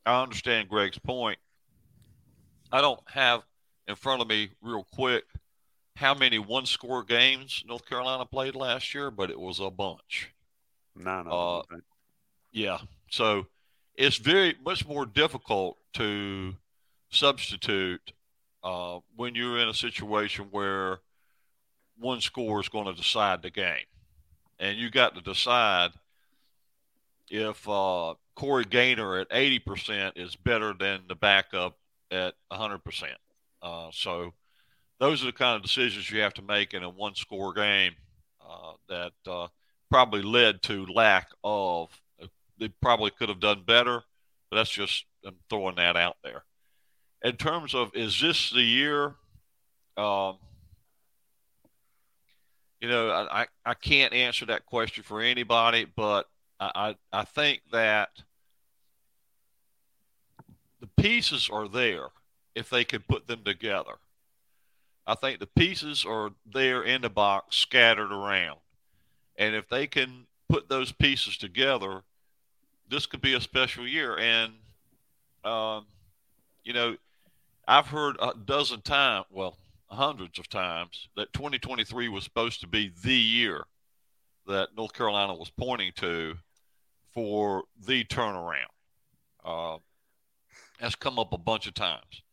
I understand Greg's point. I don't have in front of me real quick how many one score games North Carolina played last year, but it was a bunch. Nine uh, Yeah. So it's very much more difficult to substitute uh, when you're in a situation where one score is going to decide the game. And you got to decide if uh, Corey Gaynor at 80% is better than the backup at 100%. Uh, so those are the kind of decisions you have to make in a one score game uh, that uh, probably led to lack of. They probably could have done better, but that's just I'm throwing that out there. In terms of is this the year? Um, you know, I, I can't answer that question for anybody, but I, I, think that the pieces are there if they can put them together. I think the pieces are there in the box, scattered around. And if they can put those pieces together, this could be a special year. And, um, you know, I've heard a dozen times, well, hundreds of times, that 2023 was supposed to be the year that North Carolina was pointing to for the turnaround. Uh, that's come up a bunch of times.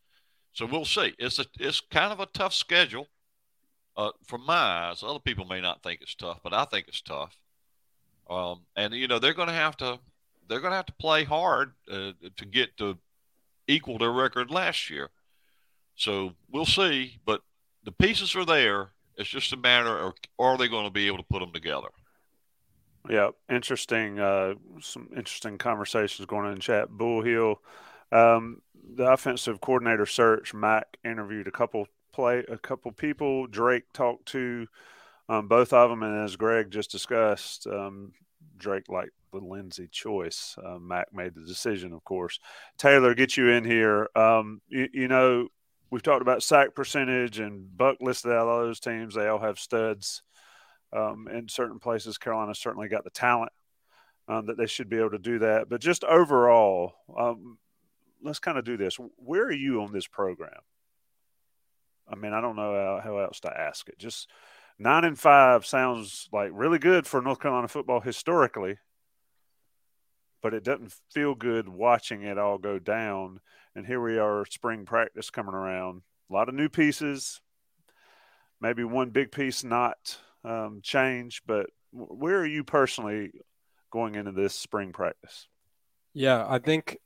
So we'll see. It's a, it's kind of a tough schedule uh, from my eyes, other people may not think it's tough, but I think it's tough. Um, and you know they're going to have to they're going to have to play hard uh, to get to equal their record last year. So we'll see, but the pieces are there. It's just a matter of are they going to be able to put them together. Yeah, interesting. Uh, some interesting conversations going on in chat. Bull Hill, um, the offensive coordinator search. Mack interviewed a couple play a couple people. Drake talked to um, both of them, and as Greg just discussed, um, Drake liked the Lindsey choice. Uh, Mack made the decision, of course. Taylor, get you in here. Um, you, you, know, we've talked about sack percentage, and Buck listed all those teams. They all have studs. Um, in certain places, Carolina certainly got the talent um, that they should be able to do that. But just overall, um, let's kind of do this. Where are you on this program? I mean, I don't know how, how else to ask it. Just nine and five sounds like really good for North Carolina football historically. but it doesn't feel good watching it all go down. And here we are, spring practice coming around. A lot of new pieces, maybe one big piece not um, change, but where are you personally going into this spring practice? Yeah, I think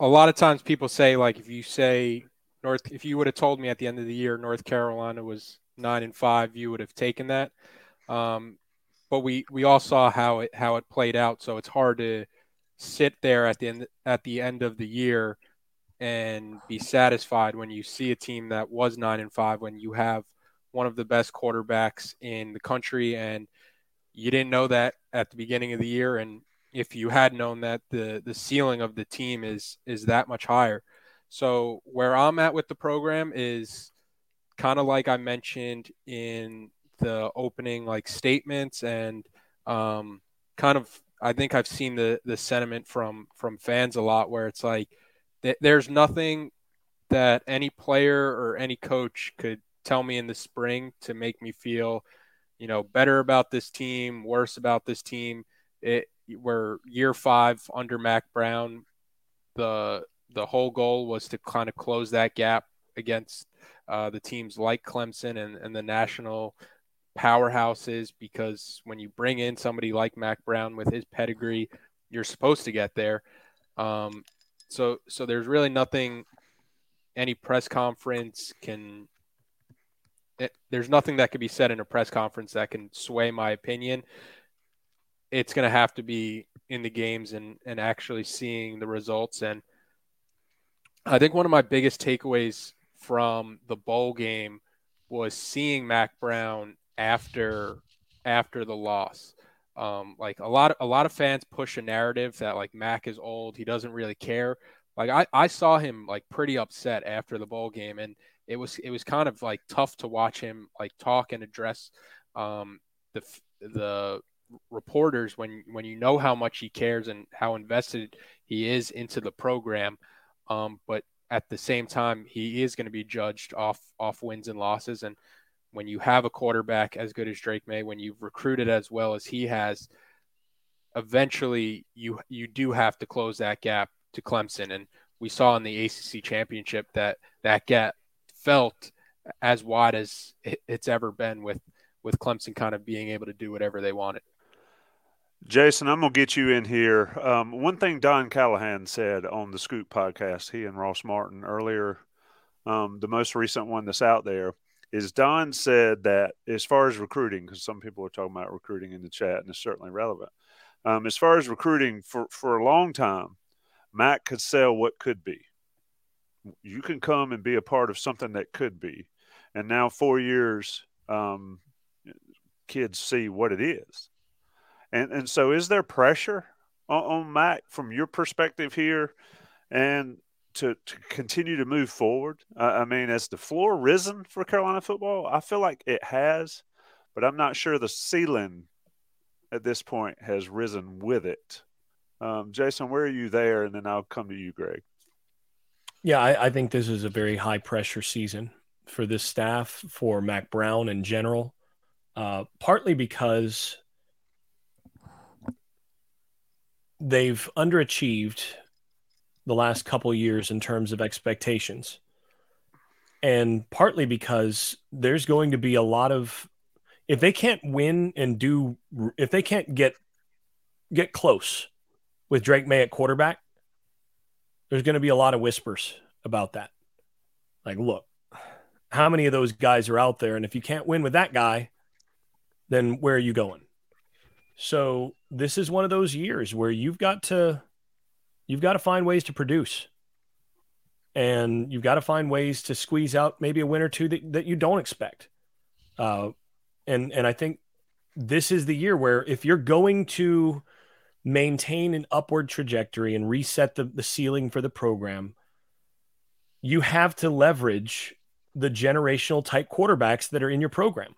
a lot of times people say like if you say North, if you would have told me at the end of the year North Carolina was nine and five, you would have taken that. Um, but we we all saw how it how it played out, so it's hard to sit there at the end at the end of the year and be satisfied when you see a team that was nine and five when you have one of the best quarterbacks in the country and you didn't know that at the beginning of the year and if you had known that the the ceiling of the team is is that much higher. So where i'm at with the program is kind of like i mentioned in the opening like statements and um, kind of I think I've seen the the sentiment from from fans a lot where it's like th- there's nothing that any player or any coach could tell me in the spring to make me feel you know better about this team, worse about this team. It we're year 5 under Mack Brown the the whole goal was to kind of close that gap against uh, the teams like Clemson and, and the national powerhouses because when you bring in somebody like Mack Brown with his pedigree, you're supposed to get there. Um, so so there's really nothing any press conference can it, there's nothing that could be said in a press conference that can sway my opinion. It's going to have to be in the games and and actually seeing the results and I think one of my biggest takeaways from the bowl game was seeing Mack Brown after after the loss. Um, like a lot of, a lot of fans push a narrative that like Mack is old, he doesn't really care. Like I, I saw him like pretty upset after the bowl game, and it was it was kind of like tough to watch him like talk and address um, the the reporters when when you know how much he cares and how invested he is into the program. Um, but at the same time, he is going to be judged off off wins and losses, and when you have a quarterback as good as Drake Maye, when you've recruited as well as he has, eventually you you do have to close that gap to Clemson. And we saw in the ACC championship that that gap felt as wide as it's ever been with with Clemson kind of being able to do whatever they wanted. Jason, I'm gonna get you in here. Um, one thing Don Callahan said on the Scoop podcast, he and Ross Martin earlier, um, the most recent one that's out there is Don said that as far as recruiting, because some people are talking about recruiting in the chat, and it's certainly relevant. Um, as far as recruiting, for for a long time, Mack could sell what could be. You can come and be a part of something that could be, and now four years, um, kids see what it is, and and so is there pressure on, on Mack from your perspective here, and to, to continue to move forward? Uh, I mean, has the floor risen for Carolina football? I feel like it has, but I'm not sure the ceiling at this point has risen with it. Um, Jason, where are you there? And then I'll come to you, Greg. Yeah, I, I think this is a very high pressure season for this staff, for Mack Brown in general, uh, partly because they've underachieved the last couple years in terms of expectations. And partly because there's going to be a lot of if they can't win and do if they can't get get close with Drake Maye at quarterback, there's going to be a lot of whispers about that. Like, look, how many of those guys are out there? And if you can't win with that guy, then where are you going? So this is one of those years where you've got to you've got to find ways to produce. And you've got to find ways to squeeze out maybe a win or two that, that you don't expect. Uh, and and I think this is the year where if you're going to maintain an upward trajectory and reset the, the ceiling for the program, you have to leverage the generational type quarterbacks that are in your program.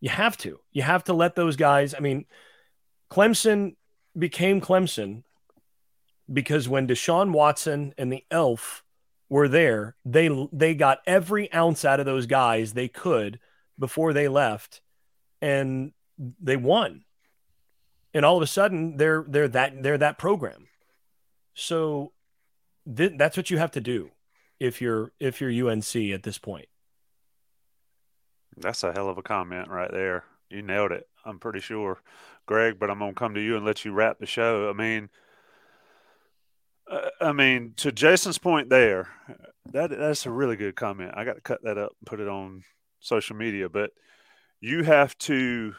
You have to. You have to let those guys. I mean, Clemson became Clemson because when Deshaun Watson and the Elf were there, they they got every ounce out of those guys they could before they left, and they won. And all of a sudden, they're they're that they're that program. So th- that's what you have to do if you're if you're UNC at this point. That's a hell of a comment right there. You nailed it. I'm pretty sure, Greg. But I'm gonna come to you and let you wrap the show. I mean, uh, I mean, to Jason's point there, that that's a really good comment. I got to cut that up and put it on social media. But you have to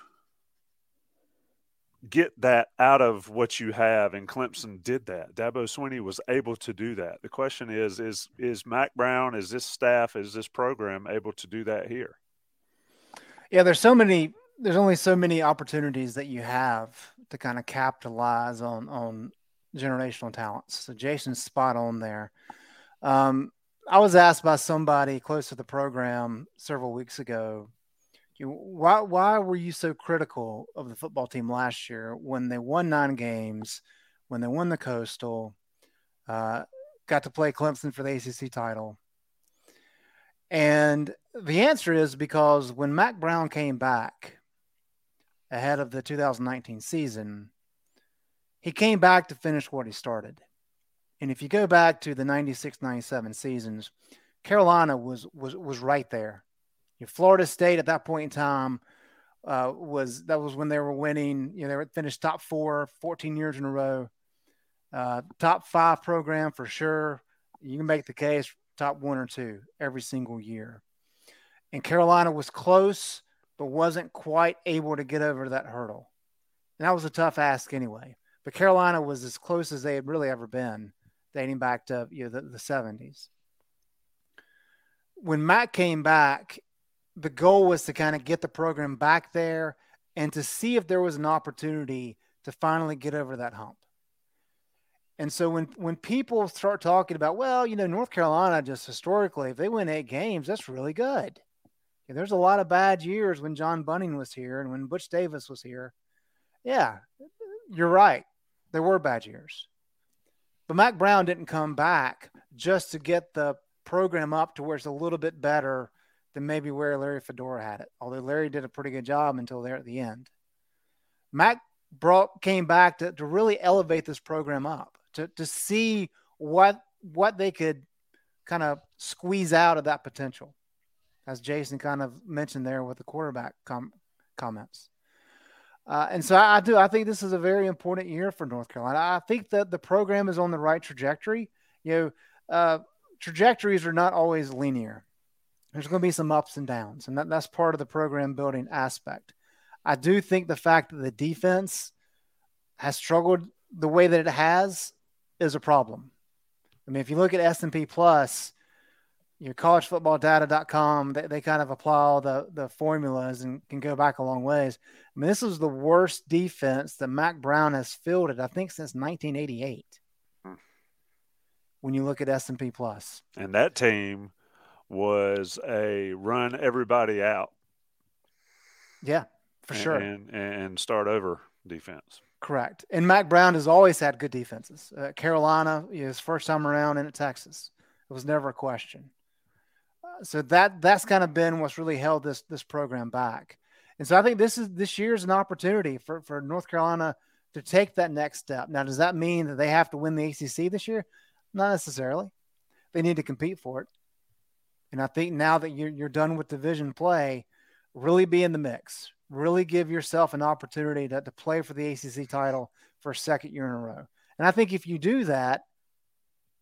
get that out of what you have, and Clemson did that. Dabo Swinney was able to do that. The question is: is is Mack Brown, is this staff, is this program able to do that here? Yeah, there's so many. There's only so many opportunities that you have to kind of capitalize on on generational talents. So Jason's spot on there. Um, I was asked by somebody close to the program several weeks ago, why why were you so critical of the football team last year when they won nine games, when they won the Coastal, uh, got to play Clemson for the ACC title? And the answer is because when Mack Brown came back ahead of the 2019 season, he came back to finish what he started. And if you go back to the 96 97 seasons, Carolina was, was, was right there. Florida State at that point in time uh, was that was when they were winning. You know, they were finished top four 14 years in a row. Uh, top five program for sure. You can make the case top one or two every single year. And Carolina was close, but wasn't quite able to get over that hurdle. And that was a tough ask anyway. But Carolina was as close as they had really ever been, dating back to you know the, the 70s. When Matt came back, the goal was to kind of get the program back there and to see if there was an opportunity to finally get over that hump. And so when when people start talking about, well, you know, North Carolina just historically, if they win eight games, that's really good. Yeah, there's a lot of bad years when John Bunting was here and when Butch Davis was here. Yeah, you're right. There were bad years. But Mack Brown didn't come back just to get the program up to where it's a little bit better than maybe where Larry Fedora had it. Although Larry did a pretty good job until there at the end. Mack brought came back to, to really elevate this program up, to, to see what what they could kind of squeeze out of that potential, as Jason kind of mentioned there with the quarterback com- comments. Uh, and so I, I do. I think this is a very important year for North Carolina. I think that the program is on the right trajectory. You know, uh, trajectories are not always linear there's going to be some ups and downs, and that, that's part of the program building aspect. I do think the fact that the defense has struggled the way that it has is a problem. I mean, if you look at S&P Plus, your collegefootballdata.com, they, they kind of apply all the, the formulas and can go back a long ways. I mean, this is the worst defense that Mack Brown has fielded, I think, since 1988. Hmm. When you look at S&P Plus. And that team was a run everybody out. Yeah, for sure. And, and start over defense. Correct. And Mack Brown has always had good defenses. Uh, Carolina, his first time around in Texas, it was never a question. Uh, so that that's kind of been what's really held this this program back. And so I think this is this year's an opportunity for for North Carolina to take that next step. Now, does that mean that they have to win the ACC this year? Not necessarily. They need to compete for it. And I think now that you're, you're done with division play, really be in the mix. Really give yourself an opportunity to, to play for the ACC title for a second year in a row. And I think if you do that,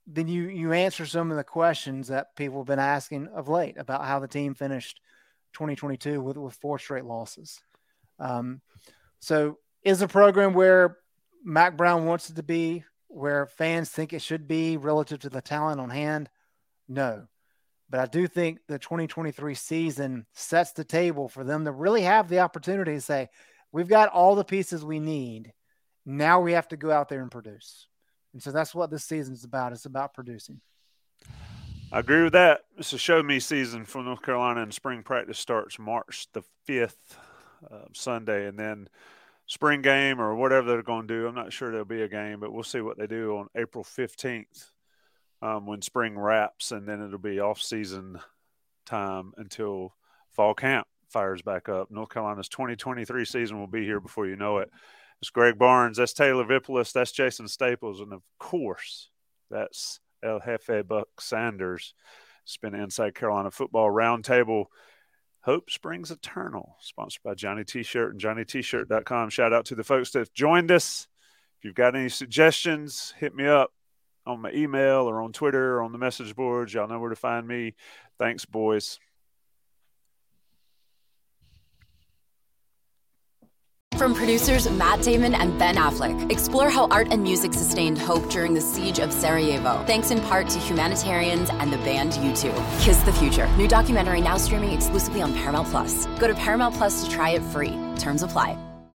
then you you answer some of the questions that people have been asking of late about how the team finished 2022 with, with four straight losses. Um, so is a program where Mack Brown wants it to be, where fans think it should be relative to the talent on hand? No. But I do think the 2023 season sets the table for them to really have the opportunity to say, we've got all the pieces we need. Now we have to go out there and produce. And so that's what this season is about. It's about producing. I agree with that. It's a show me season for North Carolina, and spring practice starts March the 5th, uh, Sunday. And then spring game or whatever they're going to do. I'm not sure there'll be a game, but we'll see what they do on April 15th um, when spring wraps, and then it'll be off season time until fall camp fires back up. North Carolina's 2023 season will be here before you know it. It's Greg Barnes. That's Taylor Vippolis. That's Jason Staples. And of course, that's El Jefe Buck Sanders. It's been Inside Carolina Football Roundtable. Hope Springs Eternal, sponsored by Johnny T-Shirt and JohnnyT-Shirt.com. Shout out to the folks that have joined us. If you've got any suggestions, hit me up on my email or on Twitter or on the message boards. Y'all know where to find me. Thanks, boys. From producers Matt Damon and Ben Affleck, explore how art and music sustained hope during the siege of Sarajevo, thanks in part to humanitarians and the band U2. Kiss the Future, new documentary now streaming exclusively on Paramount Plus. Go to Paramount Plus to try it free. Terms apply.